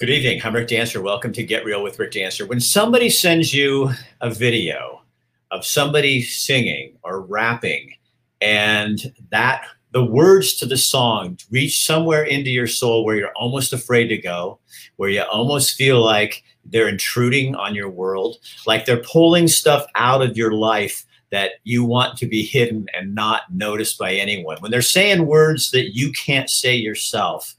Good evening. I'm Rick Dancer. Welcome to Get Real with Rick Dancer. When somebody sends you a video of somebody singing or rapping, and that the words to the song reach somewhere into your soul where you're almost afraid to go, where you almost feel like they're intruding on your world, like they're pulling stuff out of your life that you want to be hidden and not noticed by anyone. When they're saying words that you can't say yourself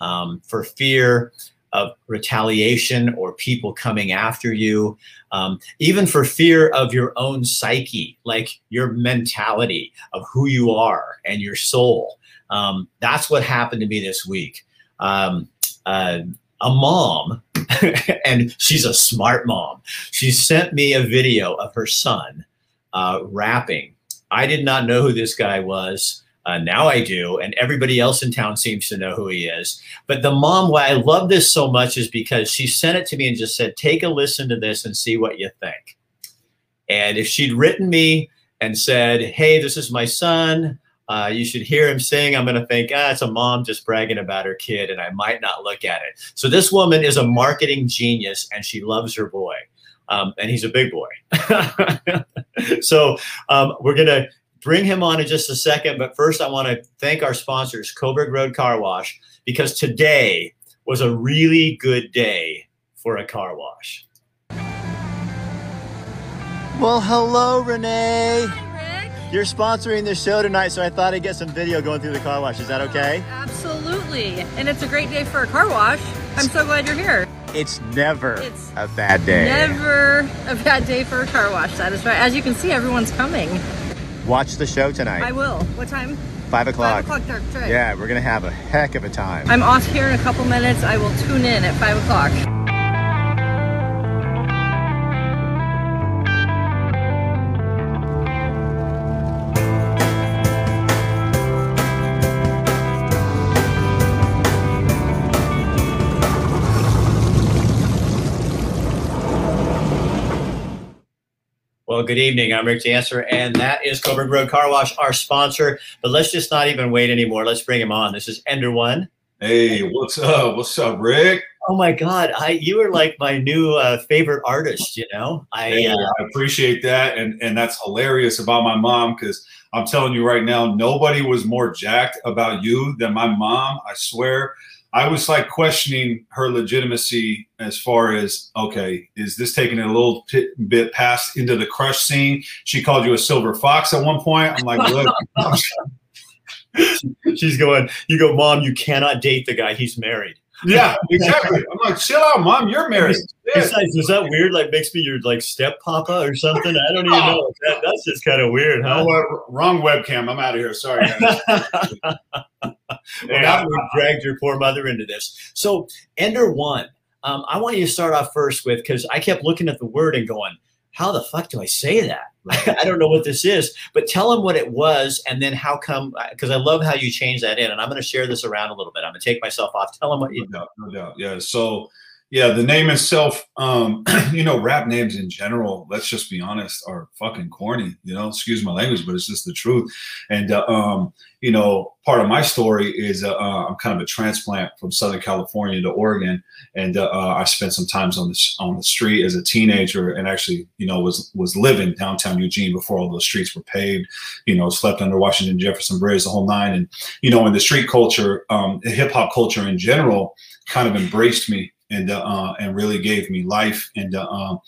um, for fear of retaliation or people coming after you, um, even for fear of your own psyche, like your mentality of who you are and your soul. Um, that's what happened to me this week. Um, uh, a mom, and she's a smart mom, she sent me a video of her son uh, rapping. I did not know who this guy was. Uh, now I do, and everybody else in town seems to know who he is. But the mom, why I love this so much is because she sent it to me and just said, "Take a listen to this and see what you think." And if she'd written me and said, "Hey, this is my son," uh, you should hear him sing. I'm going to think, ah, it's a mom just bragging about her kid, and I might not look at it. So this woman is a marketing genius, and she loves her boy, um, and he's a big boy. so um, we're going to bring him on in just a second. But first, I want to thank our sponsors, Coburg Road Car Wash, because today was a really good day for a car wash. Well, hello, Renee. Hi, Rick. You're sponsoring the show tonight, so I thought I'd get some video going through the car wash. Is that okay? Absolutely. And it's a great day for a car wash. I'm so glad you're here. It's never It's a bad day. Never a bad day for a car wash. That is right. As you can see, everyone's coming. Watch the show tonight. I will. What time? Five o'clock. Five o'clock. Right. Yeah, we're gonna have a heck of a time. I'm off here in a couple minutes. I will tune in at five o'clock. Good evening. I'm Rick Dancer, and that is Coburg Road Car Wash, our sponsor. But let's just not even wait anymore. Let's bring him on. This is Ender One. Hey, what's up? What's up, Rick? Oh my God, I you are like my new uh, favorite artist. You know, I Hey, uh, I appreciate that, and and that's hilarious about my mom because I'm telling you right now, nobody was more jacked about you than my mom. I swear. I was like questioning her legitimacy as far as okay, is this taking it a little bit, bit past into the crush scene? She called you a silver fox at one point. I'm like, look, she's going. You go, mom. You cannot date the guy. He's married. yeah, exactly. I'm like, chill out, mom. You're married. Besides, is that weird? Like makes me your like step papa or something? I don't even know. That, that's just kind of weird, huh? what? Wrong webcam. I'm out of here. Sorry. Well, now we've dragged your poor mother into this. So, Ender one, um, I want you to start off first with because I kept looking at the word and going, "How the fuck do I say that?" I don't know what this is. But tell them what it was, and then how come? Because I love how you change that in, and I'm going to share this around a little bit. I'm going to take myself off. Tell them what No you. doubt, no doubt. Yeah. So, yeah, the name itself, um, you know, rap names in general, let's just be honest, are fucking corny. You know, excuse my language, but it's just the truth. And, uh, um, you know, part of my story is uh, uh, I'm kind of a transplant from Southern California to Oregon, and uh, uh, I spent some times on the on the street as a teenager, and actually, you know, was was living downtown Eugene before all those streets were paved. You know, slept under Washington Jefferson Bridge, the whole nine, and you know, in the street culture, um, hip hop culture in general, kind of embraced me and uh, uh, and really gave me life and uh, um,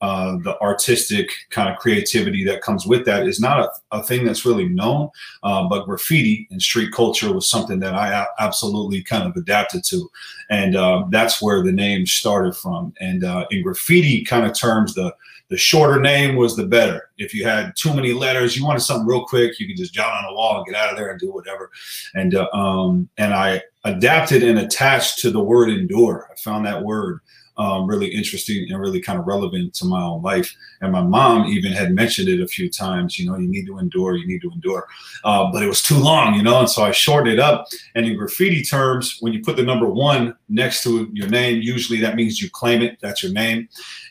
uh, the artistic kind of creativity that comes with that is not a, a thing that's really known uh, but graffiti and street culture was something that I absolutely kind of adapted to. And uh, that's where the name started from. And in graffiti kind of terms the the shorter name was the better if you had too many letters you wanted something real quick you could just jot on a wall and get out of there and do whatever and uh, um, and I adapted and attached to the word endure. I found that word um, really interesting and really kind of relevant to my own life. And my mom even had mentioned it a few times. You know, you need to endure, you need to endure. Uh, but it was too long, you know, and so I shortened it up. And in graffiti terms, when you put the number one next to your name, usually that means you claim it. That's your name.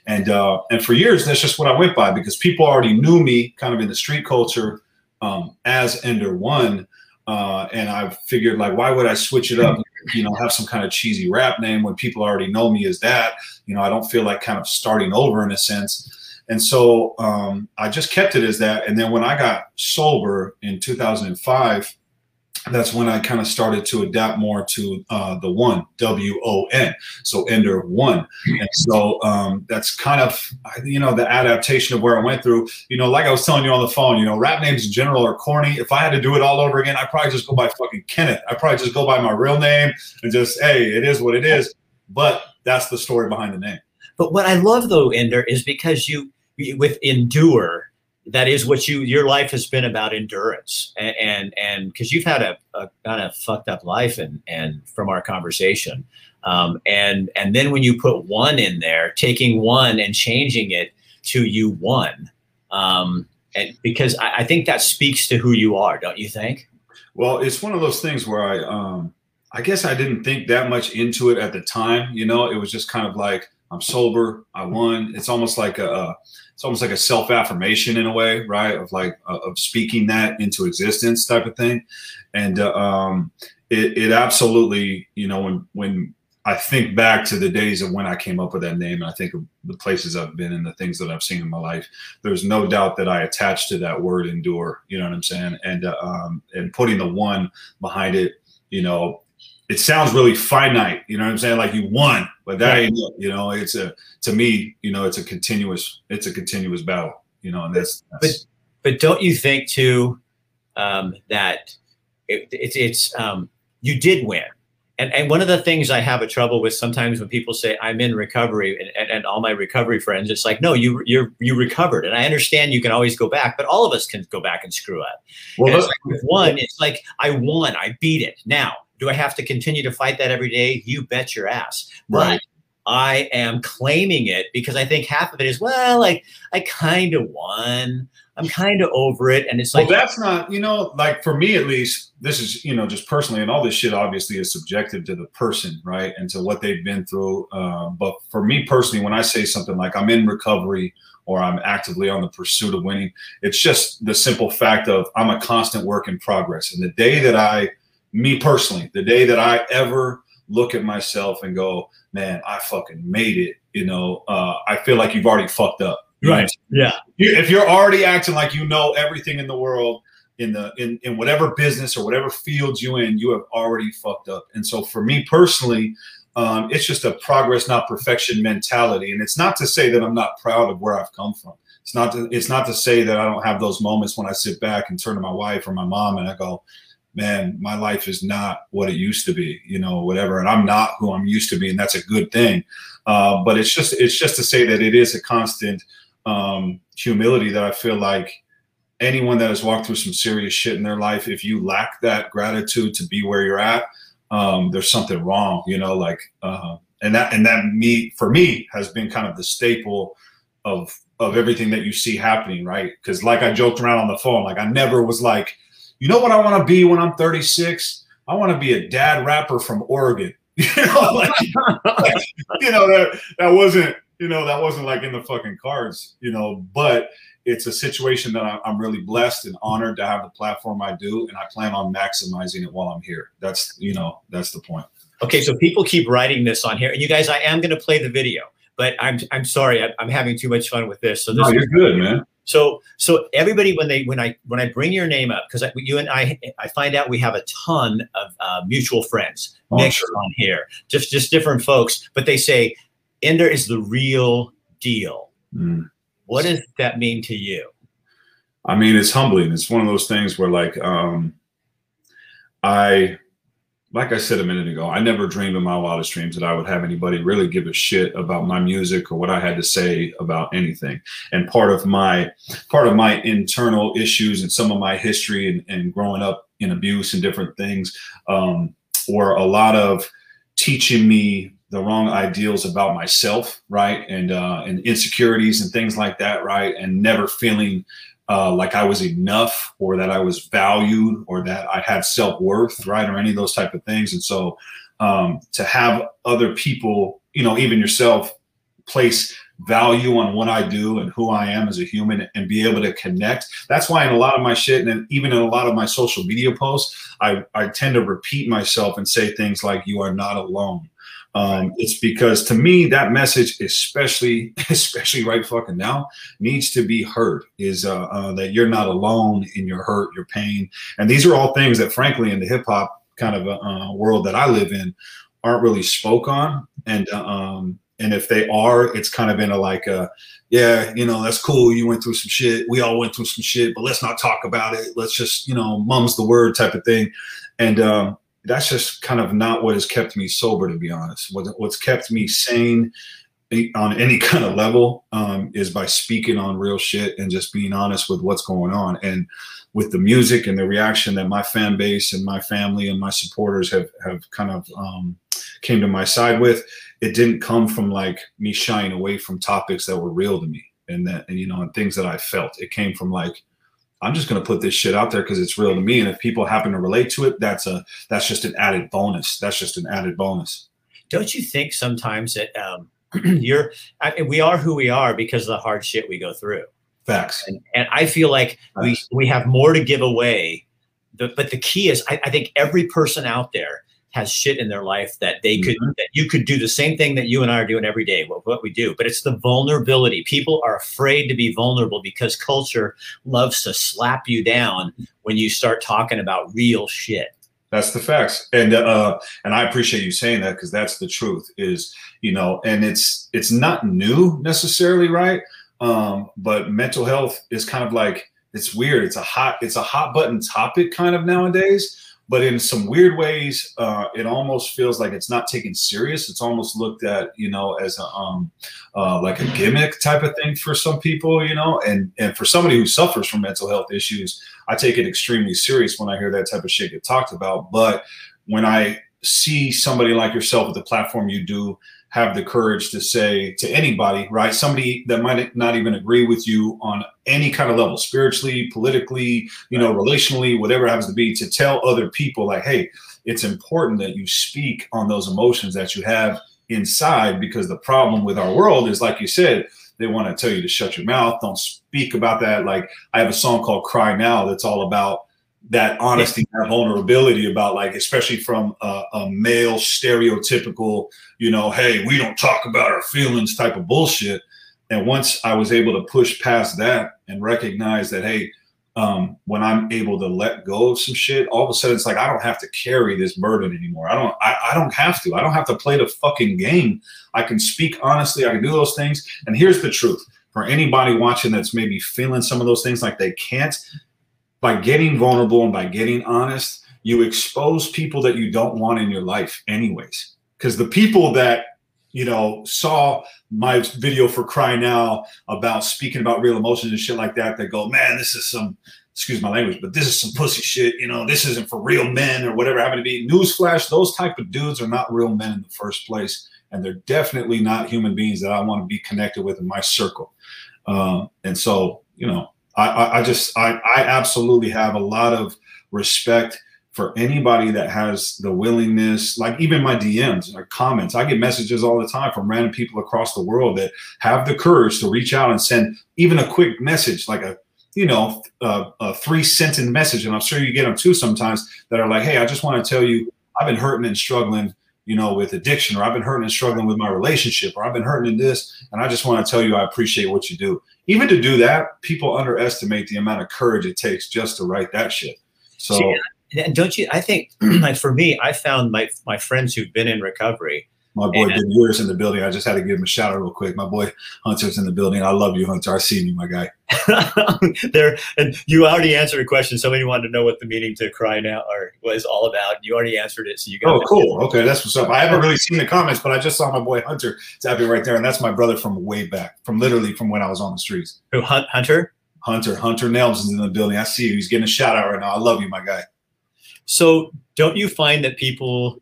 And uh, and for years, that's just what I went by because people already knew me kind of in the street culture um, as Ender One. Uh, and I figured, like, why would I switch it up? You know, have some kind of cheesy rap name when people already know me as that. You know, I don't feel like kind of starting over in a sense. And so um, I just kept it as that. And then when I got sober in 2005, that's when I kind of started to adapt more to uh, the one W O N, so Ender one, and so um, that's kind of you know the adaptation of where I went through. You know, like I was telling you on the phone, you know, rap names in general are corny. If I had to do it all over again, I probably just go by fucking Kenneth. I probably just go by my real name and just hey, it is what it is. But that's the story behind the name. But what I love though, Ender, is because you with endure that is what you your life has been about endurance. And and because you've had a, a, kind of fucked up life and and from our conversation. Um, and and then when you put one in there taking one and changing it to you one um, and because I, I think that speaks to who you are don't you think? Well it's one of those things where i um i guess i didn't think that much into it at the time you know? It was just kind of like i'm sober i won. It's almost like a, a it's almost like a self affirmation in a way, right? Of like uh, of speaking that into existence type of thing, and uh, um, it, it absolutely, you know, when when I think back to the days of when I came up with that name, and I think of the places I've been and the things that I've seen in my life. There's no doubt that I attached to that word "endure." You know what I'm saying? And uh, um, and putting the one behind it, you know, it sounds really finite. You know what I'm saying? Like you won, but that ain't it. You know, it's a to me, you know, it's a continuous, it's a continuous battle. You know, and that's, that's but but don't you think too um, that it, it, it's um, you did win. And, and one of the things I have a trouble with sometimes when people say I'm in recovery and, and, and all my recovery friends, it's like, no, you you're you recovered. And I understand you can always go back, but all of us can go back and screw up. Well, it's like one, it's like I won, I beat it. Now do I have to continue to fight that every day? You bet your ass. Right. But I am claiming it because I think half of it is, well, like I kind of won. I'm kind of over it. And it's like, well, that's not, you know, like for me at least, this is, you know, just personally, and all this shit obviously is subjective to the person, right? And to what they've been through. Uh, but for me personally, when I say something like I'm in recovery or I'm actively on the pursuit of winning, it's just the simple fact of I'm a constant work in progress. And the day that I, me personally, the day that I ever look at myself and go, man, I fucking made it, you know, uh, I feel like you've already fucked up. Right. Yeah. If you're already acting like you know everything in the world, in the in, in whatever business or whatever field you in, you have already fucked up. And so for me personally, um, it's just a progress, not perfection mentality. And it's not to say that I'm not proud of where I've come from. It's not to, it's not to say that I don't have those moments when I sit back and turn to my wife or my mom and I go, man, my life is not what it used to be, you know, whatever. And I'm not who I'm used to be, and that's a good thing. Uh, but it's just it's just to say that it is a constant um, humility that I feel like anyone that has walked through some serious shit in their life, if you lack that gratitude to be where you're at, um, there's something wrong, you know, like uh, and that and that me for me has been kind of the staple of of everything that you see happening, right? Because like I joked around on the phone, like I never was like you know what I want to be when I'm 36? I want to be a dad rapper from Oregon. you know, like, like, you know that that wasn't you know that wasn't like in the fucking cards. You know, but it's a situation that I'm really blessed and honored to have the platform I do, and I plan on maximizing it while I'm here. That's you know that's the point. Okay, so people keep writing this on here, and you guys, I am going to play the video, but I'm I'm sorry, I'm, having too much fun with this. So this no, you're good, man. So, so everybody, when they, when I, when I bring your name up, because you and I, I find out we have a ton of uh, mutual friends oh, sure. on here, just, just different folks. But they say, Ender is the real deal. Mm. What does that mean to you? I mean, it's humbling. It's one of those things where, like, um, I like I said a minute ago, I never dreamed in my wildest dreams that I would have anybody really give a shit about my music or what I had to say about anything. And part of my part of my internal issues and some of my history and, and growing up in abuse and different things um, were a lot of teaching me the wrong ideals about myself, right, and uh, and insecurities and things like that, right, and never feeling uh, like I was enough or that I was valued or that I had self worth, right, or any of those type of things. And so um, to have other people, you know, even yourself, place value on what I do and who I am as a human and be able to connect. That's why in a lot of my shit and even in a lot of my social media posts, I, I tend to repeat myself and say things like, you are not alone. Um, it's because to me that message, especially especially right fucking now, needs to be heard. Is uh, uh, that you're not alone in your hurt, your pain, and these are all things that, frankly, in the hip hop kind of uh, world that I live in, aren't really spoke on. And uh, um, and if they are, it's kind of in a like a, yeah, you know, that's cool. You went through some shit. We all went through some shit, but let's not talk about it. Let's just, you know, mum's the word type of thing. And um, that's just kind of not what has kept me sober, to be honest. What, what's kept me sane on any kind of level um, is by speaking on real shit and just being honest with what's going on. And with the music and the reaction that my fan base and my family and my supporters have have kind of um, came to my side with, it didn't come from like me shying away from topics that were real to me and that and you know and things that I felt. It came from like I'm just going to put this shit out there because it's real to me. And if people happen to relate to it, that's a that's just an added bonus. That's just an added bonus. Don't you think sometimes that um, you're I, we are who we are because of the hard shit we go through. Facts. And, and I feel like Facts. we we have more to give away. But, but the key is, I, I think every person out there has shit in their life that they could mm-hmm. that you could do the same thing that you and I are doing every day what, what we do. But it's the vulnerability. People are afraid to be vulnerable because culture loves to slap you down when you start talking about real shit. That's the facts. And uh and I appreciate you saying that because that's the truth is you know and it's it's not new necessarily right? Um but mental health is kind of like it's weird. It's a hot it's a hot button topic kind of nowadays but in some weird ways, uh, it almost feels like it's not taken serious. It's almost looked at, you know, as a um, uh, like a gimmick type of thing for some people, you know. And and for somebody who suffers from mental health issues, I take it extremely serious when I hear that type of shit get talked about. But when I see somebody like yourself with the platform you do have the courage to say to anybody, right? Somebody that might not even agree with you on any kind of level, spiritually, politically, you know, relationally, whatever it happens to be, to tell other people, like, hey, it's important that you speak on those emotions that you have inside because the problem with our world is, like you said, they want to tell you to shut your mouth, don't speak about that. Like, I have a song called Cry Now that's all about that honesty, that vulnerability about like, especially from a, a, male stereotypical, you know, hey, we don't talk about our feelings type of bullshit. And once I was able to push past that and recognize that, hey, um, when I'm able to let go of some shit, all of a sudden it's like I don't have to carry this burden anymore. I don't. I, I don't have to. I don't have to play the fucking game. I can speak honestly. I can do those things. And here's the truth: for anybody watching that's maybe feeling some of those things like they can't, by getting vulnerable and by getting honest, you expose people that you don't want in your life, anyways. Because the people that you know saw my video for Cry Now about speaking about real emotions and shit like that, they go, man, this is some excuse my language, but this is some pussy shit. You know, this isn't for real men or whatever happened to be. Newsflash: those type of dudes are not real men in the first place, and they're definitely not human beings that I want to be connected with in my circle. Uh, and so, you know, I, I just I, I absolutely have a lot of respect for anybody that has the willingness, like even my DMs or comments. I get messages all the time from random people across the world that have the courage to reach out and send even a quick message, like a you know a, a three sentence message, and I'm sure you get them too sometimes that are like, "Hey, I just want to tell you, I've been hurting and struggling." You know, with addiction, or I've been hurting and struggling with my relationship, or I've been hurting in this, and I just want to tell you I appreciate what you do. Even to do that, people underestimate the amount of courage it takes just to write that shit. So, and don't you? I think, like for me, I found my my friends who've been in recovery my boy Amen. Ben Years in the building. I just had to give him a shout out real quick. My boy Hunter's in the building. I love you, Hunter. I see you, my guy. there, and you already answered a question. Somebody wanted to know what the meaning to cry now or was all about. You already answered it, so you got. Oh, cool. Okay, that's what's up. I haven't really seen the comments, but I just saw my boy Hunter tapping right there, and that's my brother from way back, from literally from when I was on the streets. Who Hunt, Hunter? Hunter. Hunter Nelson's in the building. I see you. He's getting a shout out right now. I love you, my guy. So, don't you find that people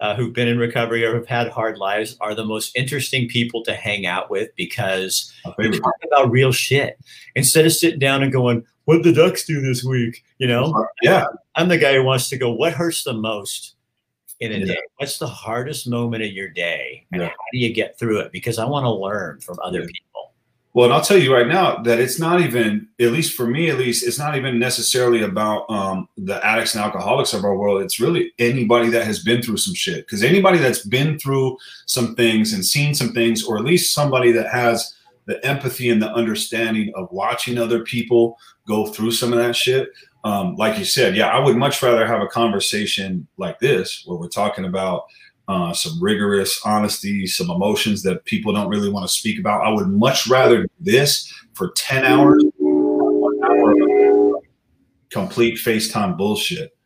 uh, who've been in recovery or have had hard lives are the most interesting people to hang out with because we talk about real shit instead of sitting down and going, "What the Ducks do this week?" You know? Yeah, I'm the guy who wants to go. What hurts the most in a Yeah. day? What's the hardest moment of your day? And Yeah. how do you get through it? Because I want to learn from other Yeah. people. Well, and I'll tell you right now that it's not even, at least for me, at least, it's not even necessarily about um, the addicts and alcoholics of our world. It's really anybody that has been through some shit. Because anybody that's been through some things and seen some things, or at least somebody that has the empathy and the understanding of watching other people go through some of that shit. Um, like you said, yeah, I would much rather have a conversation like this where we're talking about uh, some rigorous honesty, some emotions that people don't really want to speak about. I would much rather do this for 10 hours one hour of complete FaceTime bullshit.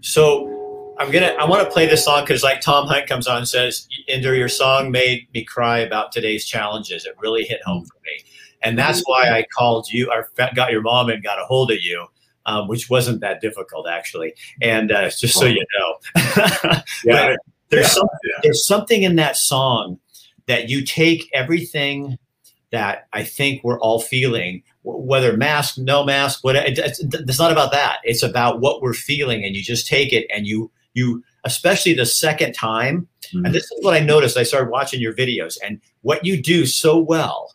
So I'm gonna I want to play this song because like Tom Hunt comes on and says, Ender, your song made me cry about today's challenges. It really hit home for me. And that's why I called you, I got your mom and got a hold of you. Um, which wasn't that difficult actually, and uh, just so you know, Yeah. There's Yeah. some, Yeah. there's something in that song that you take everything that I think we're all feeling, whether mask, no mask, what it, it's, it's not about that. It's about what we're feeling, and you just take it and you you, especially the second time. Mhm. And this is what I noticed. I started watching your videos, and what you do so well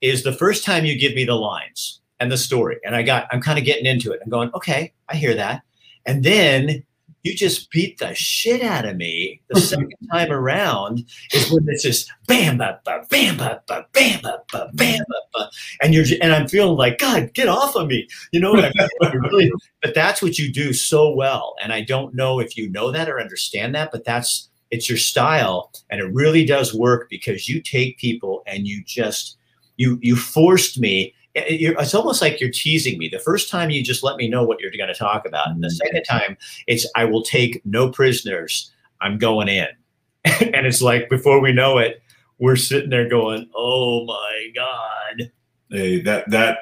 is the first time you give me the lines and the story, and I got I'm kind of getting into it. I'm going, okay, I hear that, and then you just beat the shit out of me the second time around is when it's just bam ba ba bam ba ba bam ba ba bam ba ba. And you're and I'm feeling like God get off of me. You know what I mean? Really, but that's what you do so well. And I don't know if you know that or understand that but that's it's your style. And it really does work because you take people and you just you you forced me it's almost like you're teasing me. The first time you just let me know what you're going to talk about, and the second time it's I will take no prisoners. I'm going in, and it's like before we know it, we're sitting there going, "Oh my god!" Hey, that that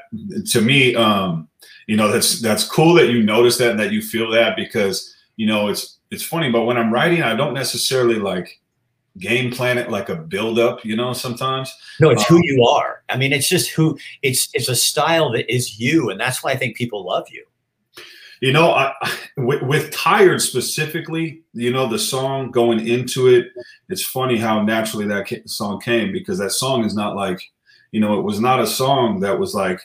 to me, um, you know, that's that's cool that you notice that and that you feel that because you know it's it's funny, but when I'm writing, I don't necessarily like game plan it like a build up, you know, sometimes. No, it's who um, you are. I mean, it's just who it's it's a style that is you, and that's why I think people love you. You know, I, with, with Tired specifically, you know, the song going into it, it's funny how naturally that song came because that song is not like, you know, it was not a song that was like,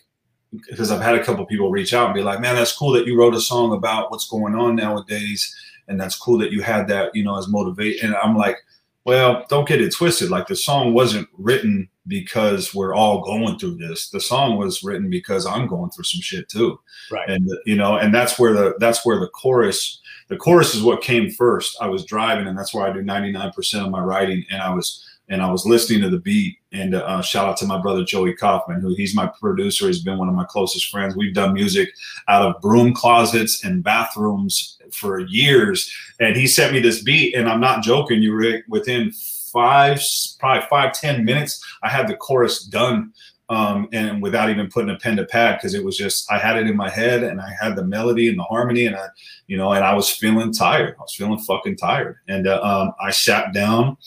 because I've had a couple people reach out and be like, man, that's cool that you wrote a song about what's going on nowadays. And that's cool that you had that, you know, as motivation. And I'm like, well, don't get it twisted. Like the song wasn't written because we're all going through this. The song was written because I'm going through some shit too Right. and you know and that's where the that's where the chorus the chorus is what came first i was driving and that's where i do 99% of my writing and i was and i was listening to the beat and uh, shout out to my brother joey kaufman who he's my producer he's been one of my closest friends. We've done music out of broom closets and bathrooms for years and he sent me this beat and i'm not joking you Rick within five probably five ten minutes i had the chorus done um, and without even putting a pen to pad because it was just I had it in my head and I had the melody and the harmony and I, you know, and I was feeling tired. I was feeling fucking tired, and uh, um, I sat down,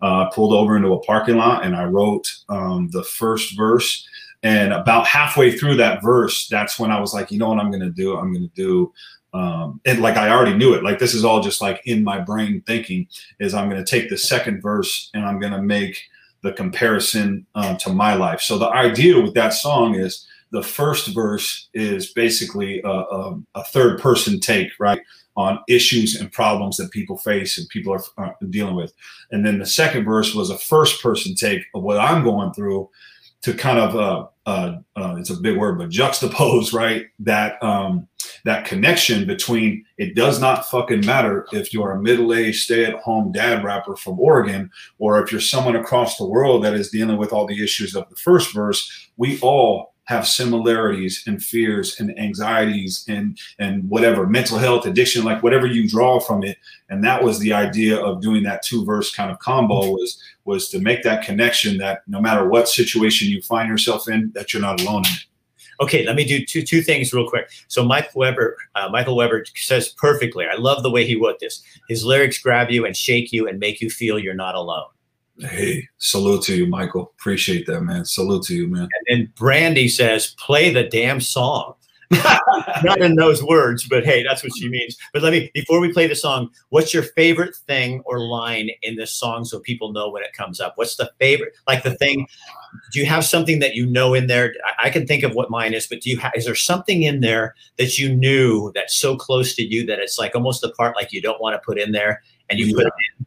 uh, pulled over into a parking lot, and I wrote um, the first verse. And about halfway through that verse, that's when I was like, you know what I'm gonna do? I'm gonna do. Um, and like I already knew it. Like this is all just like in my brain thinking is I'm to take the second verse and I'm to make the comparison um, to my life. So the idea with that song is the first verse is basically a, a, a third person take, right, on issues and problems that people face and people are uh, dealing with. And then the second verse was a first person take of what I'm going through to kind of uh, uh, uh, it's a big word, but juxtapose right that um, that connection between it does not fucking matter if you're a middle-aged stay-at-home dad rapper from Oregon or if you're someone across the world that is dealing with all the issues of the first verse. We all have similarities and fears and anxieties and and whatever mental health addiction like whatever you draw from it and that was the idea of doing that two verse kind of combo was was to make that connection that no matter what situation you find yourself in that you're not alone in it Okay, let me do two two things real quick. So Mike Weber, uh, Michael Weber says perfectly. I love the way he wrote this. His lyrics grab you and shake you and make you feel you're not alone. hey salute to you michael appreciate that man salute to you man And then Brandy says, "Play the damn song." Not in those words, but hey, that's what she means. But let me before we play the song, what's your favorite thing or line in this song so people know when it comes up? What's the favorite like the thing? Do you have something that you know in there? I, I can think of what mine is, but do you have is there something in there that you knew that's so close to you that it's like almost the part like you don't want to put in there and you put it in?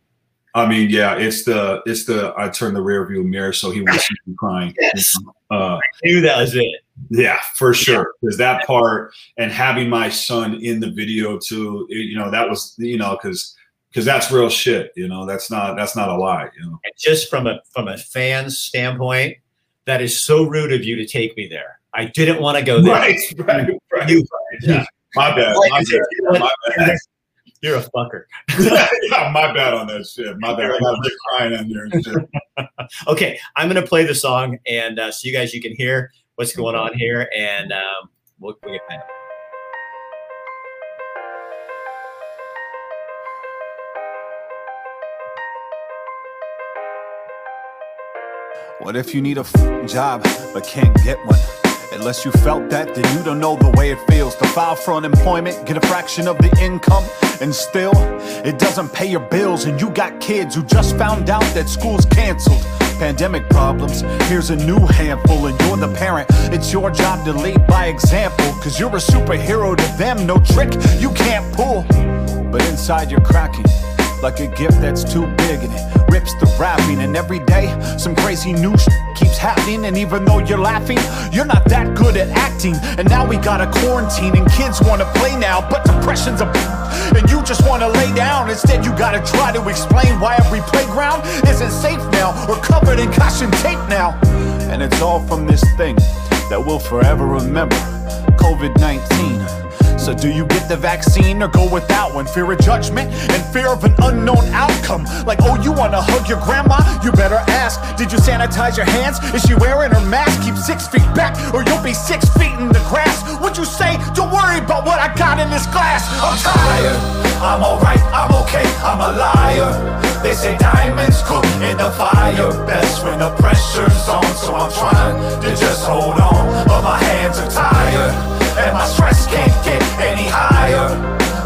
I mean, yeah, it's the it's the I turn the rear view mirror so he won't see me crying. Yes. Uh, I knew that was it. yeah, for sure. Because that part and having my son in the video too, it- you know, that was you know because because that's real shit. You know, that's not that's not a lie. You know. And just from a from a fan's standpoint, that is so rude of you to take me there. I didn't want to go there. Right, right, right. You- Yeah. My bad. My bad. My bad. You're a fucker. yeah, my bad on that shit. My bad. I got Rick crying in there. Okay, I'm gonna play the song, and uh, so you guys you can hear what's going on here, and um, we'll, we'll get back. What if you need a f- job but can't get one? Unless you felt that, then you don't know the way it feels to file for unemployment, get a fraction of the income, and still it doesn't pay your bills. And you got kids who just found out that school's canceled. Pandemic problems, here's a new handful, and you're the parent. It's your job to lead by example, cause you're a superhero to them, no trick you can't pull. But inside you're cracking like a gift that's too big and it rips the wrapping. And every day, some crazy new sh- keeps happening. And even though you're laughing, you're not that good at acting. And now we got a quarantine and kids wanna play now, but depression's a and you just wanna lay down. Instead, you gotta try to explain why every playground isn't safe now or covered in caution tape now. And it's all from this thing that we'll forever remember COVID 19. So do you get the vaccine or go without one? Fear of judgment and fear of an unknown outcome. Like, oh, you wanna hug your grandma? You better ask. Did you sanitize your hands? Is she wearing her mask? Keep six feet back or you'll be six feet in the grass. What you say? Don't worry about what I got in this glass. I'm tired. I'm alright. I'm okay. I'm a liar. They say diamonds cook in the fire best when the pressure's on. So I'm trying to just hold on, but my hands are tired and my stress can't get any higher.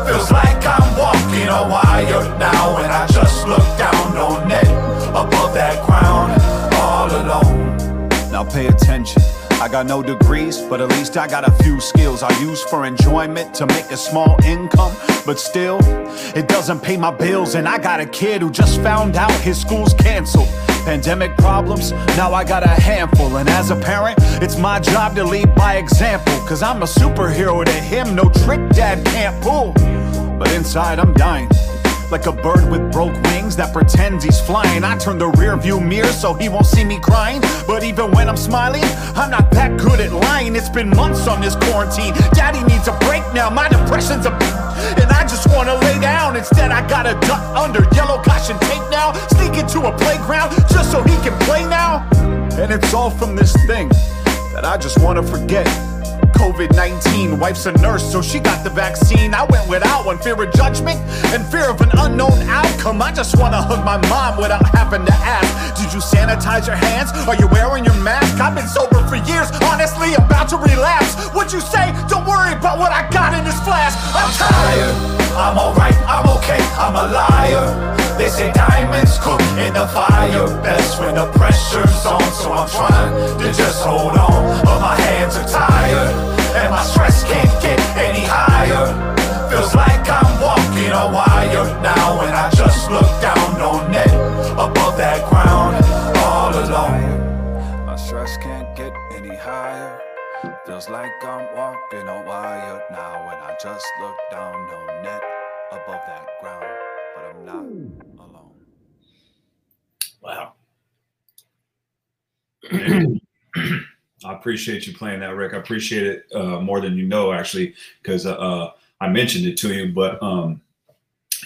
Feels like I'm walking a wire now, and I just look down on it above that ground, all alone. Now pay attention. I got no degrees, but at least I got a few skills I use for enjoyment to make a small income. But still, it doesn't pay my bills, and I got a kid who just found out his school's canceled. Pandemic problems, now I got a handful. And as a parent, it's my job to lead by example. Cause I'm a superhero to him, no trick dad can't pull. But inside, I'm dying. Like a bird with broke wings that pretends he's flying. I turn the rear view mirror so he won't see me crying. But even when I'm smiling, I'm not that good at lying. It's been months on this quarantine. Daddy needs a break now. My depression's a. And I just wanna lay down. Instead, I gotta duck under yellow caution tape now. Sneak into a playground just so he can play now. And it's all from this thing that I just wanna forget. COVID 19. Wife's a nurse, so she got the vaccine. I went without one. Fear of judgment and fear of an unknown outcome. I just wanna hug my mom without having to ask Did you sanitize your hands? Are you wearing your mask? I've been sober for years, honestly, about to relapse. What you say? Don't worry about what I got in this flask. I'm tired. I'm alright, I'm okay, I'm a liar. They say diamonds cook in the fire best when the pressure's on. So I'm trying to just hold on, but my hands are tired and my stress can't get any higher. Feels like I'm walking a wire now, and I just look down on it above that ground, all alone. My stress can't get any higher. Feels like I'm walking a wire now, and I just look down on it above that ground, but I'm not. Wow. I appreciate you playing that, Rick. I appreciate it uh, more than you know, actually, because uh, I mentioned it to you. But um,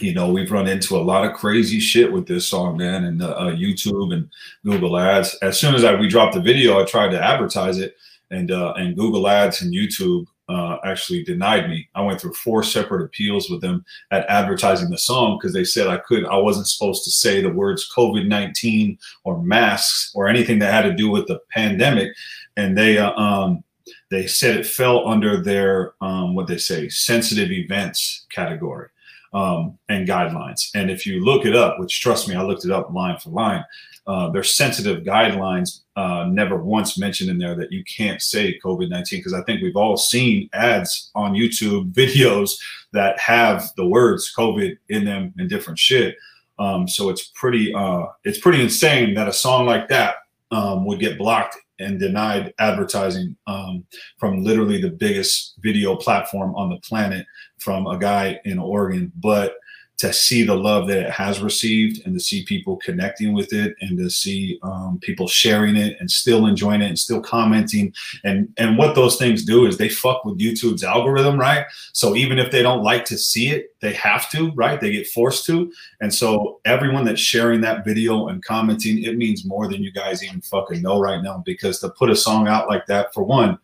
you know, we've run into a lot of crazy shit with this song, man, and uh, YouTube and Google Ads. As soon as I we dropped the video, I tried to advertise it, and uh, and Google Ads and YouTube uh, actually denied me. I went through four separate appeals with them at advertising the song because they said I could, I wasn't supposed to say the words COVID nineteen or masks or anything that had to do with the pandemic, and they uh, um they said it fell under their um, what they say sensitive events category um, and guidelines. And if you look it up, which trust me, I looked it up line for line, uh, their sensitive guidelines uh, never once mentioned in there that you can't say COVID 19 because I think we've all seen ads on YouTube videos that have the words COVID in them and different shit. Um, so it's pretty uh, it's pretty insane that a song like that um, would get blocked and denied advertising um, from literally the biggest video platform on the planet from a guy in Oregon. But to see the love that it has received and to see people connecting with it and to see um, people sharing it and still enjoying it and still commenting. And and what those things do is they fuck with youtube's algorithm right? So even if they don't like to see it they have to right? They get forced to. And so everyone that's sharing that video and commenting it means more than you guys even fucking know right now because to put a song out like that for one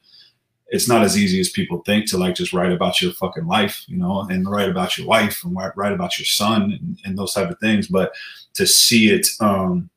it's not as easy as people think to like just write about your fucking life, you know, and write about your wife and write about your son and, and those type of things. But to see it um,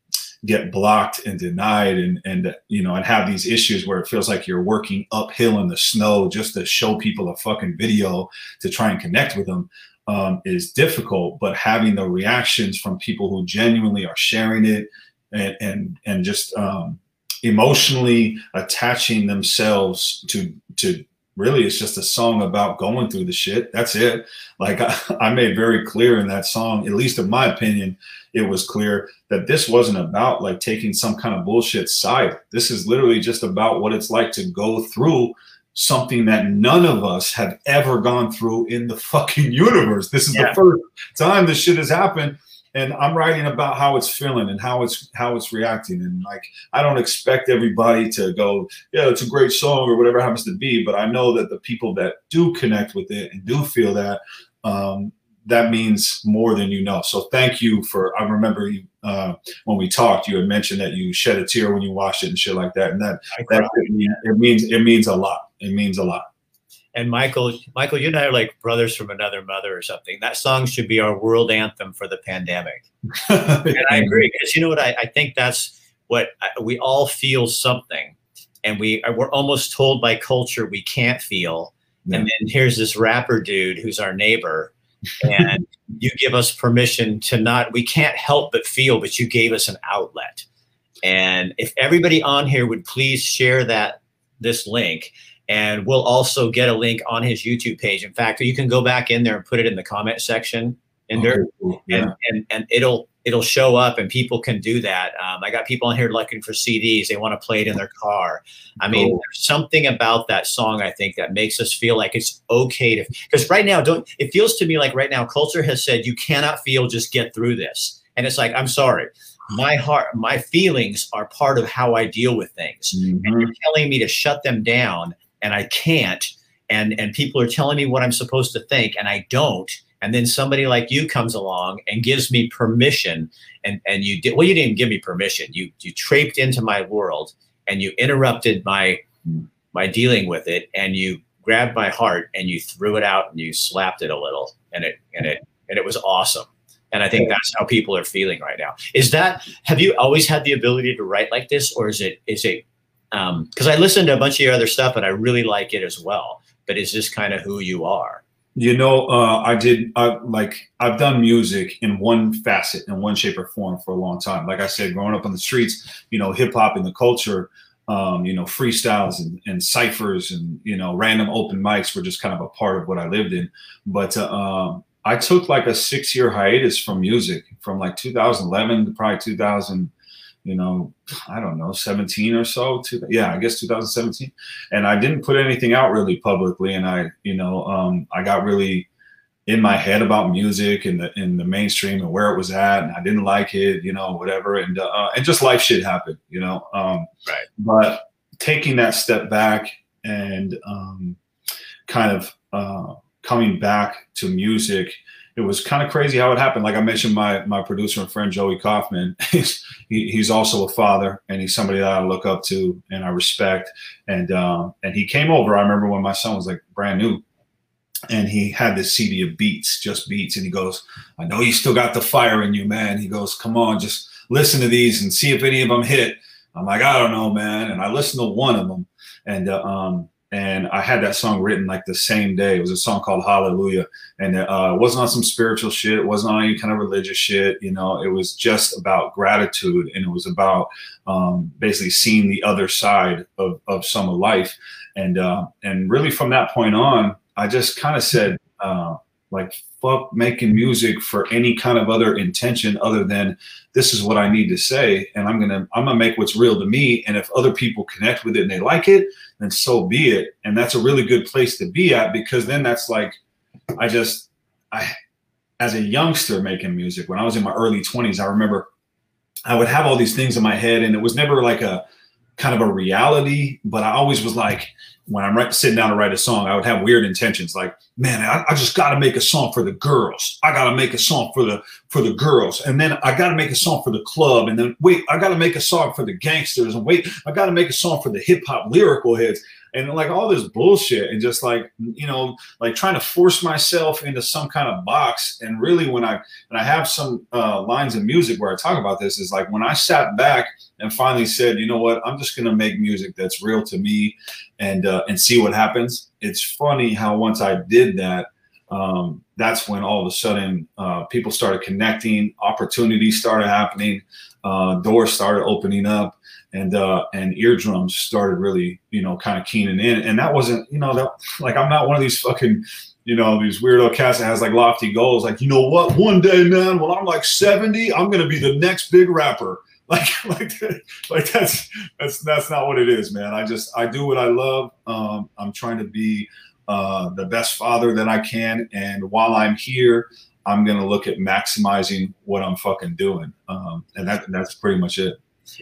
get blocked and denied and and you know and have these issues where it feels like you're working uphill in the snow just to show people a fucking video to try and connect with them um, is difficult. But having the reactions from people who genuinely are sharing it and and and just um, emotionally attaching themselves to to really it's just a song about going through the shit. That's it. Like I, I, made very clear in that song at least in my opinion it was clear that this wasn't about like taking some kind of bullshit side. This is literally just about what it's like to go through something that none of us have ever gone through in the fucking universe. This is yeah. the first time this shit has happened and I'm writing about how it's feeling and how it's how it's reacting. And like I don't expect everybody to go, yeah, it's a great song or whatever happens to be, but I know that the people that do connect with it and do feel that, um, that means more than you know. So thank you for. I remember you, uh, when we talked, you had mentioned that you shed a tear when you watched it and shit like that, and that that it means it means a lot. It means a lot and Michael, Michael, you and I are like brothers from another mother or something. That song should be our world anthem for the pandemic. and I agree because you know what? I, I think that's what I, we all feel something, and we uh, we're almost told by culture we can't feel. Yeah. And then here's this rapper dude who's our neighbor, and you give us permission to not. We can't help but feel, but you gave us an outlet. And if everybody on here would please share that this link and we'll also get a link on his YouTube page. In fact, you can go back in there and put it in the comment section in there, oh, yeah. and, and and it'll it'll show up, and people can do that. Um, I got people on here looking for CDs; they want to play it in their car. I mean, oh. there's something about that song I think that makes us feel like it's okay to because right now, don't it feels to me like right now culture has said you cannot feel, just get through this, and it's like I'm sorry my heart my feelings are part of how i deal with things mm-hmm. and you're telling me to shut them down and I can't. And, and people are telling me what I'm supposed to think and I don't. And then somebody like you comes along and gives me permission. And, and you did, well, you didn't give me permission. You, you traped into my world and you interrupted my, my dealing with it. And you grabbed my heart and you threw it out and you slapped it a little and it, and it, and it was awesome. And I think that's how people are feeling right now. Is that have you always had the ability to write like this, or is it is it because um, I listened to a bunch of your other stuff and I really like it as well. But is this kind of who you are? You know, uh, I did I, like I've done music in one facet, in one shape or form for a long time. Like I said, growing up on the streets, you know, hip hop and the culture, um, you know, freestyles and, and, ciphers and you know, random open mics were just kind of a part of what I lived in. But uh, um, I took like a six year hiatus from music from like 2011 to probably 2000 you know, I don't know, 17 or so. To, yeah, I guess 2017. And I didn't put anything out really publicly. And I, you know, um, I got really in my head about music and the in the mainstream and where it was at, and I didn't like it, you know, whatever. And uh, and just life shit happened, you know. Um, right. But taking that step back and um, kind of uh, coming back to music it was kind of crazy how it happened. Like I mentioned, my my producer and friend Joey Kaufman, he's he, he's also a father, and he's somebody that I look up to and I respect. And um, and he came over. I remember when my son was like brand new, and he had this CD of beats, just beats, and he goes, "I know you still got the fire in you, man." He goes, "Come on, just listen to these and see if any of them hit." I'm like, "I don't know, man," and I listened to one of them, and uh, um, and I had that song written like the same day. It was a song called Hallelujah, and uh, it wasn't on some spiritual shit. It wasn't on any kind of religious shit. You know, it was just about gratitude, and it was about um, basically seeing the other side of of life, and uh, and really from that point on, I just kind of said uh, like fuck making music for any kind of other intention other than this is what I need to say and I'm gonna I'm gonna make what's real to me and if other people connect with it and they like it then so be it. And that's a really good place to be at because then that's like I just I as a youngster making music when I was in my early 20s I remember I would have all these things in my head and it was never like a kind of a reality but I always was like when I'm right, sitting down to write a song, I would have weird intentions like, man, I, I just got to make a song for the girls. I got to make a song for the for the girls, and then I got to make a song for the club, and then wait, I got to make a song for the gangsters, and wait, I got to make a song for the hip hop lyrical heads. And like all this bullshit and just like you know like trying to force myself into some kind of box. And really when i and i have some uh, lines of music where i talk about this is like when i sat back and finally said you know what? I'm just to make music that's real to me and uh, and see what happens it's funny how once i did that um, that's when all of a sudden uh, people started connecting opportunities started happening uh, doors started opening up and uh, and eardrums started really you know kind of keening in. And that wasn't you know that like i'm not one of these fucking you know these weirdo cats that has like lofty goals like you know what? One day man when i'm like 70 i'm gonna be the next big rapper like like like that's that's that's not what it is man. I just i do what i love. Um, i'm trying to be uh, the best father that i can. And while i'm here i'm gonna look at maximizing what i'm fucking doing. Um, and that that's pretty much it.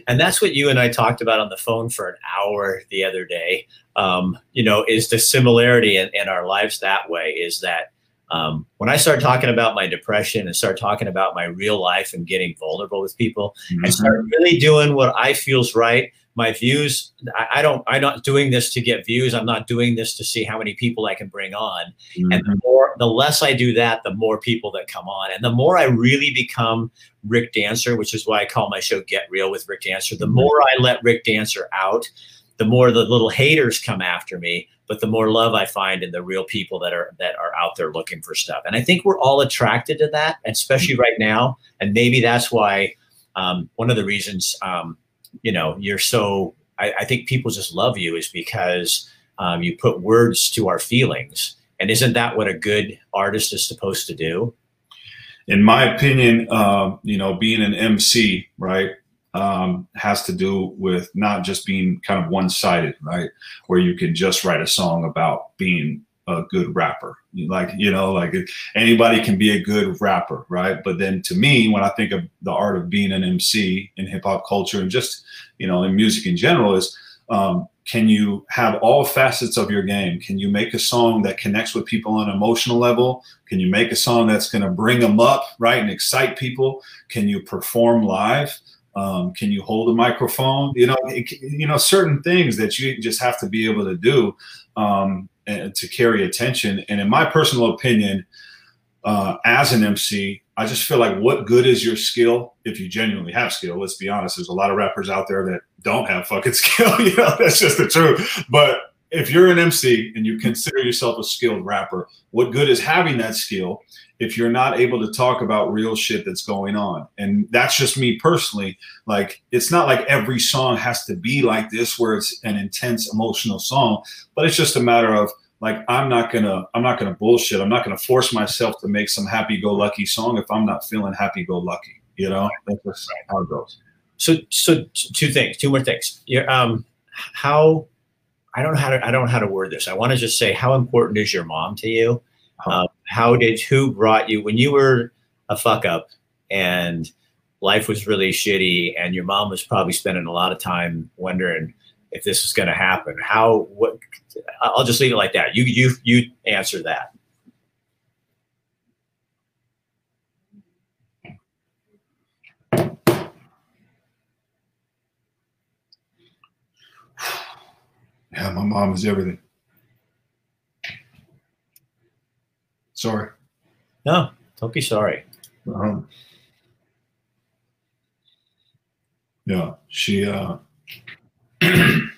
And that's what you and I talked about on the phone for an hour the other day. Um, you know, is the similarity in, in, our lives that way is that um, when I start talking about my depression and start talking about my real life and getting vulnerable with people mm-hmm. and start really doing what I feels right, my views I, I, don't i'm not doing this to get views i'm not doing this to see how many people i can bring on mm-hmm. and the mm-hmm. more the less i do that the more people that come on and the more i really become rick dancer which is why i call my show get real with rick dancer the mm-hmm. more i let rick dancer out the more the little haters come after me but the more love i find in the real people that are that are out there looking for stuff. And i think we're all attracted to that especially right now. And maybe that's why um, one of the reasons um, you know you're so I, I think people just love you is because um, you put words to our feelings. And isn't that what a good artist is supposed to do? In my opinion uh, you know being an mc right um, has to do with not just being kind of one-sided right where you can just write a song about being a good rapper. Like, you know, like anybody can be a good rapper, right? But then to me, when I think of the art of being an MC in hip hop culture and just, you know, in music in general is, um, can you have all facets of your game? Can you make a song that connects with people on an emotional level? Can you make a song that's going to bring them up, right, and excite people? Can you perform live? Um, can you hold a microphone? You know, it, you know, certain things that you just have to be able to do. Um, and to carry attention. And in my personal opinion, uh, as an MC, I just feel like what good is your skill if you genuinely have skill? Let's be honest. There's a lot of rappers out there that don't have fucking skill. you know, that's just the truth. But if you're an MC and you consider yourself a skilled rapper, what good is having that skill if you're not able to talk about real shit that's going on. And that's just me personally. Like, it's not like every song has to be like this, where it's an intense emotional song, but it's just a matter of like, I'm not gonna, I'm not gonna bullshit. I'm not gonna force myself to make some happy go lucky song if I'm not feeling happy go lucky. You know, that's just how it goes. So, so two things, two more things. Yeah, um, how I don't know how to I don't know how to word this. I want to just say how important is your mom to you? Uh, how did who brought you when you were a fuck up and life was really shitty and your mom was probably spending a lot of time wondering if this was going to happen how what i'll just leave it like that you you you answer that yeah my mom is everything Sorry. No, don't be sorry. Um, yeah, she. Uh, I'm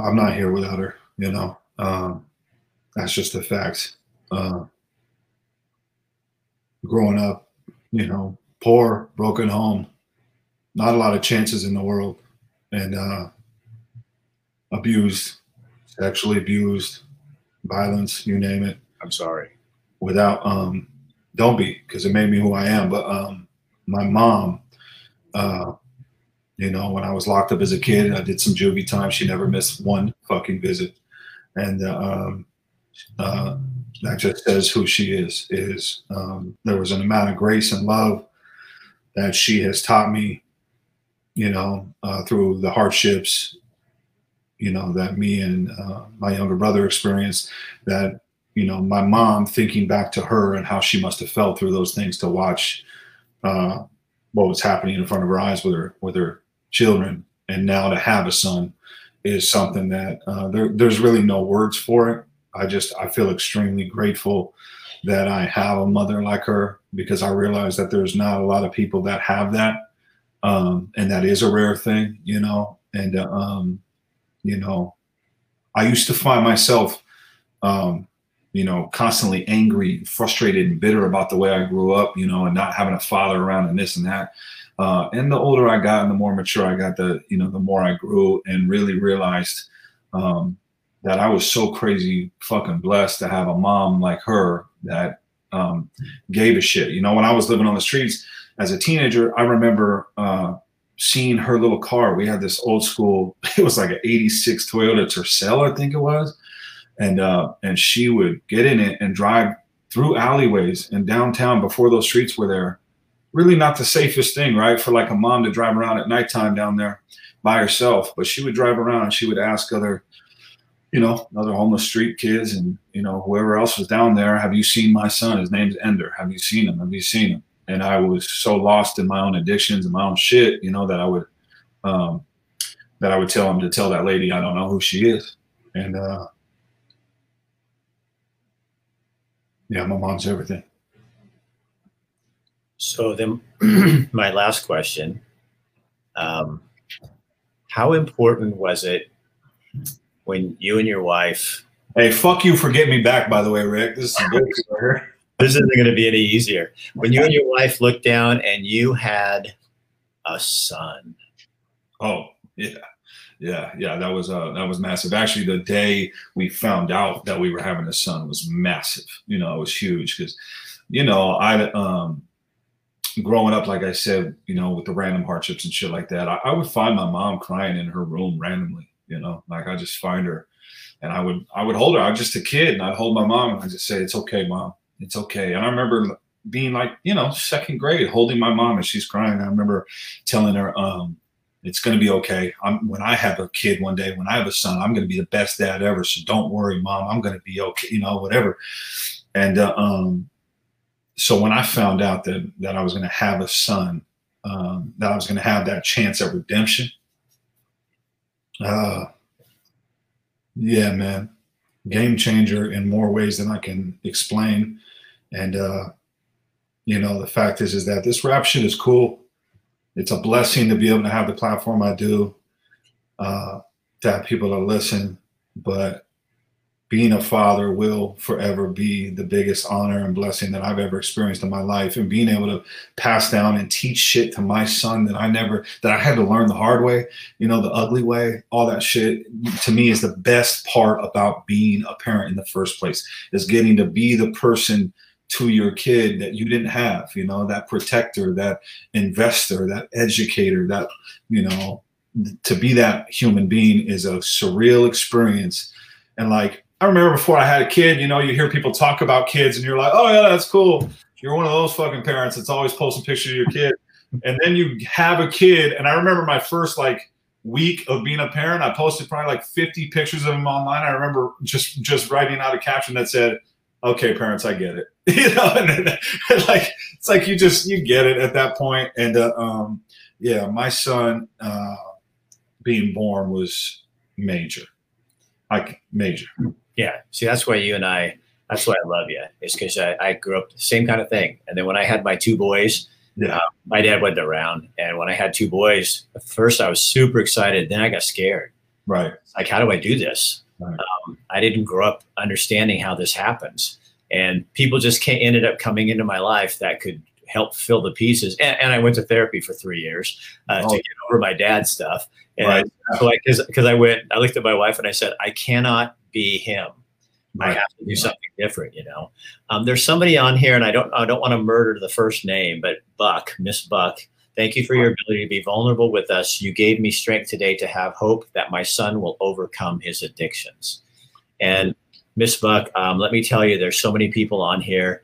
not here without her. You know, um, that's just a fact. Uh, growing up, you know, poor, broken home, not a lot of chances in the world, and uh, abused, sexually abused, violence, you name it. I'm sorry. Without, um, don't be, because it made me who I am. But um, my mom, uh, you know, when I was locked up as a kid, I did some juvie time. She never missed one fucking visit, and uh, um, uh, that just says who she is. Is um, there was an amount of grace and love that she has taught me, you know, uh, through the hardships, you know, that me and uh, my younger brother experienced. That you know, my mom thinking back to her and how she must have felt through those things to watch uh, what was happening in front of her eyes with her with her children, and now to have a son is something that uh, there, there's really no words for it. I just I feel extremely grateful that I have a mother like her because I realize that there's not a lot of people that have that, um, and that is a rare thing, you know. And uh, um, you know, I used to find myself, um, you know, constantly angry, frustrated, and bitter about the way I grew up, you know, and not having a father around and this and that. Uh, and the older I got and the more mature I got, the you know, the more I grew and really realized um, that I was so crazy fucking blessed to have a mom like her that um, gave a shit. You know, when I was living on the streets as a teenager, I remember uh, seeing her little car. We had this old school, it was like an 86 Toyota Tercel, I think it was. And uh, and she would get in it and drive through alleyways in downtown before those streets were there. Really not the safest thing, right? For like a mom to drive around at nighttime down there by herself. But she would drive around and she would ask other you know, other homeless street kids and, you know, whoever else was down there. Have you seen my son? His name's Ender. Have you seen him? Have you seen him? And I was so lost in my own addictions and my own shit, you know, that I would, um, that I would tell him to tell that lady, I don't know who she is. And, uh, yeah, my mom's everything. So then, my last question: um, How important was it when you and your wife. Hey, fuck you for getting me back, by the way, Rick. This is this isn't going to be any easier. When you and your wife looked down and you had a son. Oh, yeah. Yeah, yeah, that was uh that was massive. Actually, the day we found out that we were having a son was massive. You know, it was huge because, you know, I um growing up, like I said, you know, with the random hardships and shit like that, I, I would find my mom crying in her room randomly you know, like I just find her and I would I would hold her. I was just a kid and I'd hold my mom and I just say, It's okay, mom. It's okay. And I remember being like, you know, second grade, holding my mom and she's crying. I remember telling her, um, it's going to be okay. I'm, when I have a kid one day, when I have a son, I'm going to be the best dad ever. So don't worry, mom. I'm going to be okay. You know, whatever. And uh, um, so when I found out that that I was going to have a son, um, that I was going to have that chance at redemption, uh, yeah, man, game changer in more ways than I can explain. And uh, you know, the fact is, is that this rap shit is cool. It's a blessing to be able to have the platform I do, uh, to have people to listen. But being a father will forever be the biggest honor and blessing that I've ever experienced in my life. And being able to pass down and teach shit to my son that I never, that I had to learn the hard way, you know, the ugly way, all that shit to me is the best part about being a parent in the first place is getting to be the person to your kid that you didn't have, you know, that protector, that investor, that educator, that, you know, to be that human being is a surreal experience. And like, I remember before I had a kid, you know, you hear people talk about kids and you're like, oh, yeah, that's cool. You're one of those fucking parents that's always posting pictures of your kid. And then you have a kid. And I remember my first like week of being a parent, I posted probably like 50 pictures of him online. I remember just just writing out a caption that said, okay, parents, I get it. you know, and, and, like it's like you just you get it at that point. And uh, um, yeah, my son uh, being born was major. Like major. Yeah. See, that's why you and I, that's why I love you. It's because I, I, grew up the same kind of thing. And then when I had my two boys, yeah. Uh, my dad wasn't around. And when I had two boys, at first I was super excited. Then I got scared. Right. Like, how do I do this? Right. Um, I didn't grow up understanding how this happens, and people just ca- ended up coming into my life that could help fill the pieces. And, and I went to therapy for three years uh, Oh. to get over my dad's stuff. And Right. so like, cause, cause I went, I looked at my wife and I said, I cannot be him. I have to do something different, you know. Um, there's somebody on here, and I don't, I don't want to murder the first name, but Buck, Miss Buck. Thank you for your ability to be vulnerable with us. You gave me strength today to have hope that my son will overcome his addictions. And Miss Buck, um, let me tell you, there's so many people on here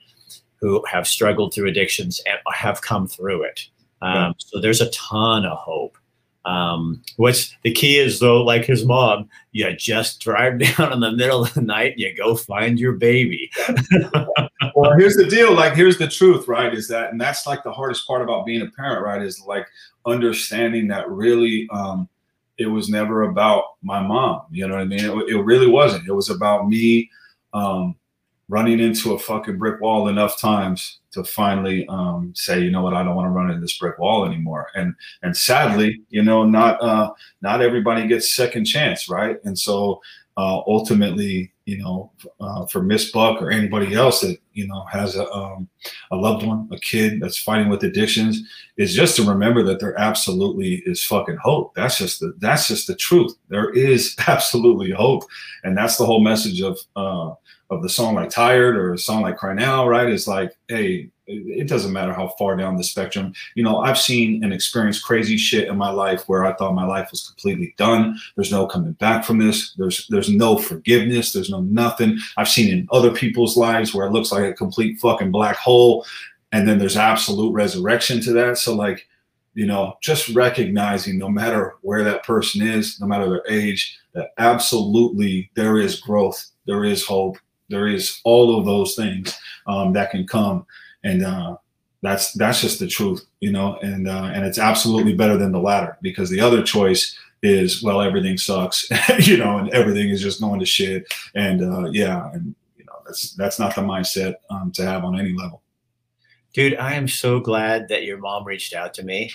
who have struggled through addictions and have come through it. Um, So there's a ton of hope. Um, what's the key is though, like his mom, you just drive down in the middle of the night, and you go find your baby. well, here's the deal. Like, here's the truth, right? Is that, and that's like the hardest part about being a parent, right? Is like understanding that really, um, it was never about my mom. You know what I mean? It, it really wasn't. It was about me, um, running into a fucking brick wall enough times to finally um, say, you know what, I don't want to run into this brick wall anymore. And and sadly, you know, not uh, not everybody gets second chance, right? And so uh, ultimately, you know, uh, for Miss Buck or anybody else that you know has a um, a loved one, a kid that's fighting with addictions, is just to remember that there absolutely is fucking hope. That's just the that's just the truth. There is absolutely hope, and that's the whole message of uh, of the song like Tired or a song like Cry Now, right? Is like, hey, it doesn't matter how far down the spectrum. You know, I've seen and experienced crazy shit in my life where I thought my life was completely done. There's no coming back from this. There's there's no forgiveness. There's no nothing. I've seen in other people's lives where it looks like a complete fucking black hole, and then there's absolute resurrection to that. So like, you know, just recognizing no matter where that person is, no matter their age, that absolutely there is growth, there is hope, there is all of those things um, that can come, and uh, that's that's just the truth, you know. And uh, and it's absolutely better than the latter because the other choice is well everything sucks, you know, and everything is just going to shit, and uh, yeah, and you know that's that's not the mindset um, to have on any level. Dude, I am so glad that your mom reached out to me.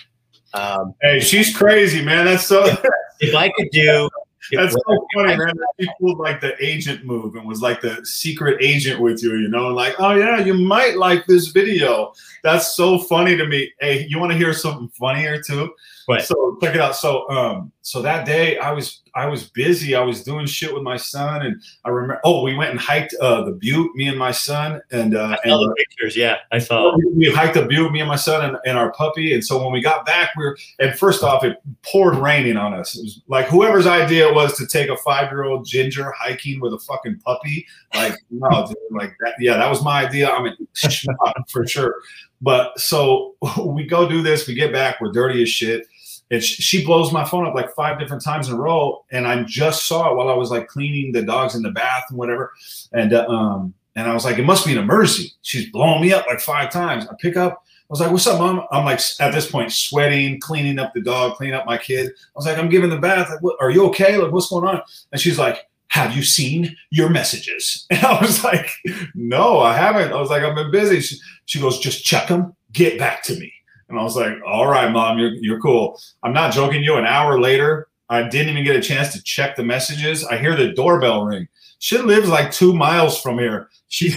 Um, Hey, she's crazy, man. That's so. if I could do, That's so funny, man. She pulled like the agent move and was like the secret agent with you, you know, like, oh yeah, you might like this video. That's so funny to me. Hey, you want to hear something funnier too? What? So check it out. So um, so that day I was I was busy. I was doing shit with my son, and I remember. Oh, we went and hiked uh, the Butte, me and my son, and uh, I and saw the pictures. Yeah, I saw. we we hiked the Butte, me and my son and, and our puppy. And so when we got back, we were, and first off, it poured raining on us. It was like whoever's idea it was to take a five year old ginger hiking with a fucking puppy. Like, no, dude, like that. Yeah, that was my idea. I mean, for sure. But so we go do this, we get back, we're dirty as shit. And sh- she blows my phone up like five different times in a row. And I just saw it while I was like cleaning the dogs in the bath and whatever. And, uh, um, and I was like, it must be an emergency. She's blowing me up like five times. I pick up. I was like, what's up, mom? I'm like, at this point, sweating, cleaning up the dog, cleaning up my kid. I was like, I'm giving the bath. Like, are you okay? Like, what's going on? And she's like, have you seen your messages? And I was like, no, I haven't. I was like, I've been busy. She, she goes, just check them, get back to me. And I was like, all right, mom, you're, you're cool. I'm not joking you. An hour later, I didn't even get a chance to check the messages. I hear the doorbell ring. She lives like two miles from here. She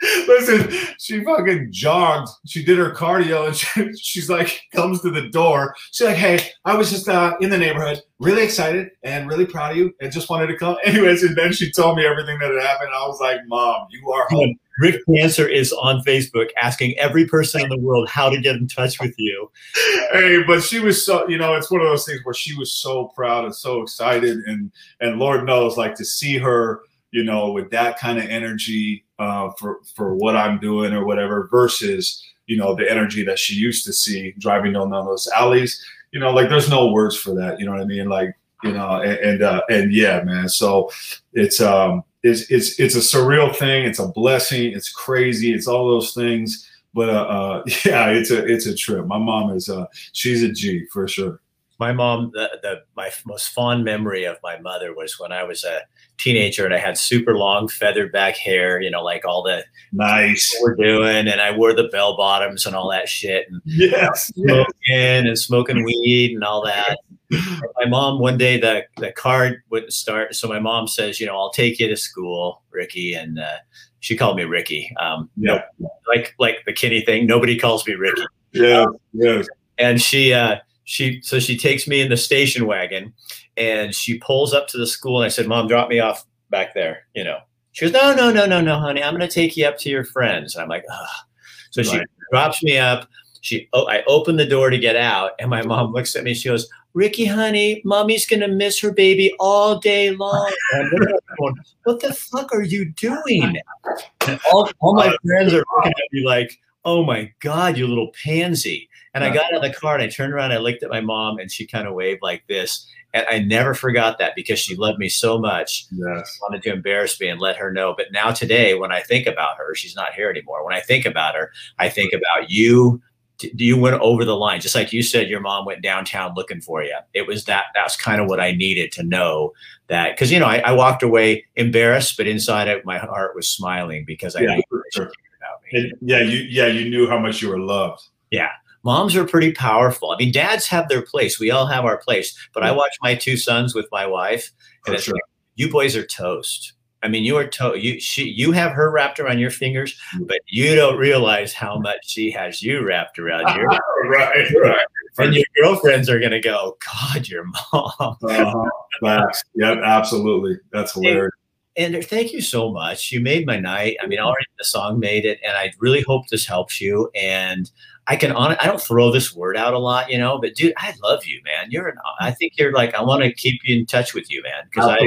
listen, she fucking jogged. She did her cardio and she, she's like, comes to the door. She's like, hey, I was just uh, in the neighborhood, really excited and really proud of you and just wanted to come. Anyways, and then she told me everything that had happened. I was like, mom, you are home. Rick Dancer is on Facebook asking every person in the world how to get in touch with you. hey, but she was so you know, it's one of those things where she was so proud and so excited, and and Lord knows, like to see her, you know, with that kind of energy uh, for for what I'm doing or whatever, versus you know the energy that she used to see driving down those alleys. You know, like there's no words for that. You know what I mean? Like you know, and and, uh, and yeah, man. So it's um it's it's it's a surreal thing. It's a blessing. It's crazy. It's all those things. But uh, uh, yeah, it's a it's a trip. My mom is uh she's a G for sure. My mom, the, the my most fond memory of my mother was when I was a teenager and I had super long feathered back hair, you know, like all the Nice. we're doing, and I wore the bell bottoms and all that shit, and Yes. yes. smoking and smoking weed and all that. my mom one day the the card wouldn't start, so my mom says, you know, I'll take you to school, Ricky, and uh, she called me Ricky. Um, Yeah. like like the Kinney thing. Nobody calls me Ricky. Yeah. Yeah. and she uh she so she takes me in the station wagon and she pulls up to the school and i said mom drop me off back there you know. She goes no no no no no honey i'm going to take you up to your friends. And i'm like Ugh. so she Right. drops me up. She oh, i open the door to get out and my mom looks at me she goes ricky honey mommy's going to miss her baby all day long. And I'm looking at her going, what the fuck are you doing? And all, all my uh, friends are looking at me like oh my god you little pansy and I got out of the car and I turned around, I looked at my mom, and she kind of waved like this. And I never forgot that because she loved me so much, Yes. wanted to embarrass me and let her know. But now today, when I think about her, she's not here anymore. When I think about her, I think about you. You went over the line, just like you said. Your mom went downtown looking for you. It was that. That's kind of what I needed to know that because you know I, I walked away embarrassed, but inside out my heart was smiling because I Yeah, knew sure. Cared about me. And yeah, you yeah, you knew how much you were loved. Yeah. Moms are pretty powerful. I mean, dads have their place. We all have our place. But I watch my two sons with my wife, For and it's sure. like, you boys are toast. I mean, you are to you she you have her wrapped around your fingers, Mm. but you don't realize how much she has you wrapped around your right, right. and your girlfriends are gonna go, God, your mom. Uh-huh. Facts. Yep, absolutely. That's hilarious. And thank you so much. You made my night. I mean, already the song made it, and I really hope this helps you. And I can on I don't throw this word out a lot, you know, but dude, I love you, man. You're an I think you're like I want to keep you in touch with you, man. Because I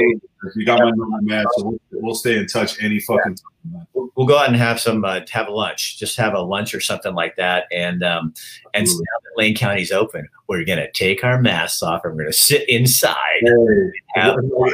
You got my number, man. So we'll, we'll stay in touch any fucking time. Man. we'll we'll go out and have some uh, have a lunch, just have a lunch or something like that. And um and now that Lane County's open, we're gonna take our masks off and we're gonna sit inside.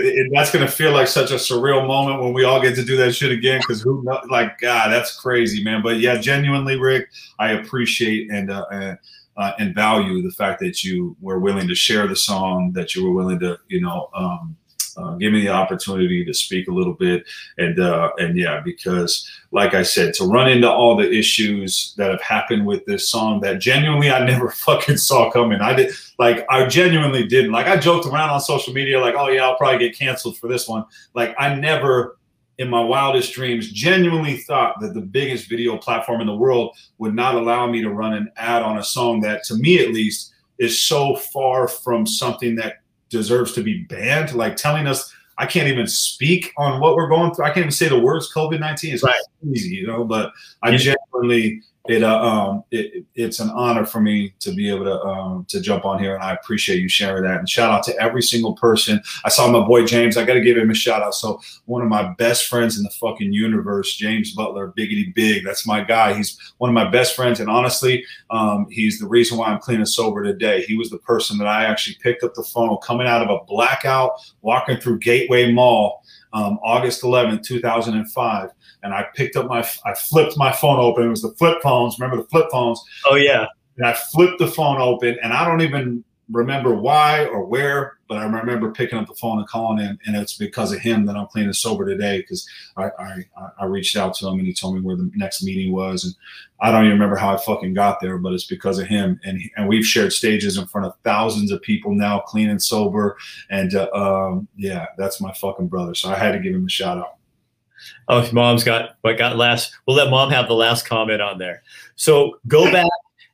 It- that's gonna feel like such a surreal moment when we all get to do that shit again. Because who, like, God, that's crazy, man. But yeah, genuinely, Rick, I appreciate and uh, and, uh, and value the fact that you were willing to share the song, that you were willing to, you know, um, uh, give me the opportunity to speak a little bit, and uh, and yeah, because like I said, to run into all the issues that have happened with this song that genuinely I never fucking saw coming. I did like I genuinely didn't. Like I joked around on social media, like, oh yeah, I'll probably get canceled for this one. Like I never in my wildest dreams genuinely thought that the biggest video platform in the world would not allow me to run an ad on a song that to me at least is so far from something that deserves to be banned. Like telling us I can't even speak on what we're going through. I can't even say the words COVID nineteen. It's Right. easy, you know. But I genuinely it uh, um it, it's an honor for me to be able to um to jump on here and I appreciate you sharing that and shout out to every single person. I saw my boy James. I got to give him a shout out. So one of my best friends in the fucking universe, James Butler, biggity big. That's my guy. He's one of my best friends, and honestly, um, he's the reason why I'm clean and sober today. He was the person that I actually picked up the phone coming out of a blackout, walking through Gateway Mall, um, August 11th, 2005 and I picked up my, I flipped my phone open. It was the flip phones. Remember the flip phones? oh yeah. And I flipped the phone open, and I don't even remember why or where, but I remember picking up the phone and calling in, and it's because of him that I'm clean and sober today. Because I, I I reached out to him and he told me where the next meeting was, and I don't even remember how I fucking got there, but it's because of him. And and we've shared stages in front of thousands of people now, clean and sober, and uh, um, yeah, that's my fucking brother. So I had to give him a shout out. Oh, mom's got what got last. We'll let mom have the last comment on there. So go back,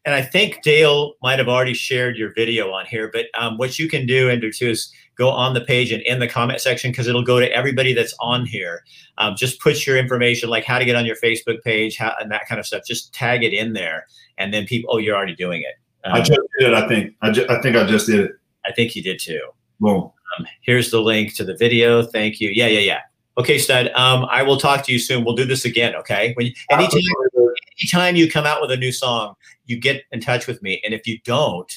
and I think Dale might have already shared your video on here. But um, what you can do, Ender, too, is go on the page and in the comment section because it'll go to everybody that's on here. Um, just put your information, like how to get on your Facebook page, how, and that kind of stuff. Just tag it in there, and then people. Oh, you're already doing it. I Um, just did it. I think. I, ju- I think I just did it. I think you did too. Boom. Um, here's the link to the video. Thank you. Yeah, yeah, yeah. Okay, stud. Um, I will talk to you soon. We'll do this again. Okay. When anytime, anytime you come out with a new song, you get in touch with me. And if you don't,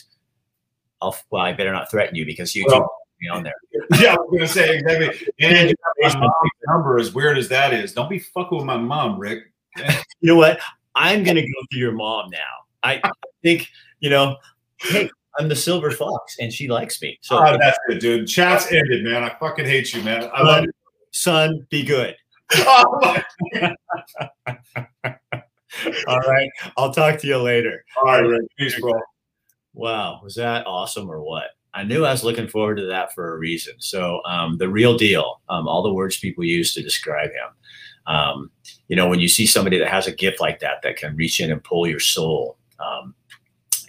I'll well, I better not threaten you because YouTube Well, be on there. yeah, I was gonna say exactly. And my mom's number, as weird as that is, don't be fucking with my mom, Rick. You know what? I'm gonna go through your mom now. I think you know. Hey, I'm the silver fox, and she likes me. So, oh, that's it, dude. Chat's ended, man. I fucking hate you, man. I love you. Son, be good. Oh, All right. I'll talk to you later. All right, Rick. Peace, bro. Wow, was that awesome or what? I knew I was looking forward to that for a reason. So um, the real deal, um, all the words people use to describe him. Um, you know, when you see somebody that has a gift like that, that can reach in and pull your soul. Um,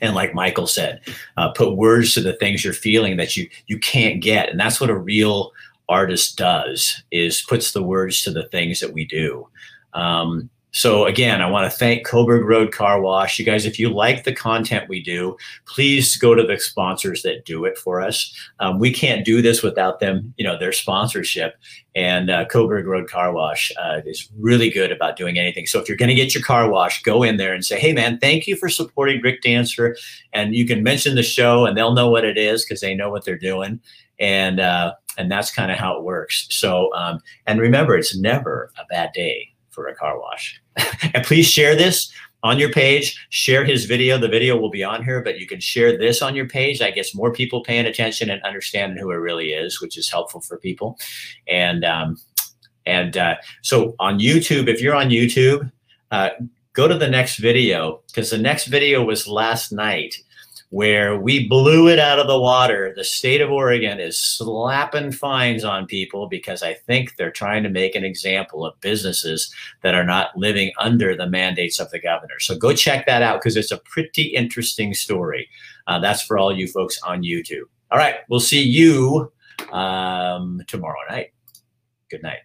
and like Michael said, uh, put words to the things you're feeling that you you can't get, and that's what a real artist does is puts the words to the things that we do. Um, so again, I want to thank Coburg Road Car Wash. You guys, if you like the content we do, please go to the sponsors that do it for us. Um, we can't do this without them, you know, their sponsorship. And uh, Coburg Road Car Wash uh, is really good about doing anything. So if you're going to get your car washed, go in there and say, "Hey, man, thank you for supporting Rick Dancer." And you can mention the show, and they'll know what it is because they know what they're doing. And uh, and that's kind of how it works. So um, and remember, it's never a bad day for a car wash. and please share this on your page. Share his video. The video will be on here, but you can share this on your page. That gets more people paying attention and understanding who it really is, which is helpful for people. And um, and uh, so on YouTube, if you're on YouTube, uh, go to the next video because the next video was last night where we blew it out of the water. The state of Oregon is slapping fines on people because I think they're trying to make an example of businesses that are not living under the mandates of the governor. So go check that out because it's a pretty interesting story. Uh, that's for all you folks on YouTube. All right, we'll see you um, tomorrow night. Good night.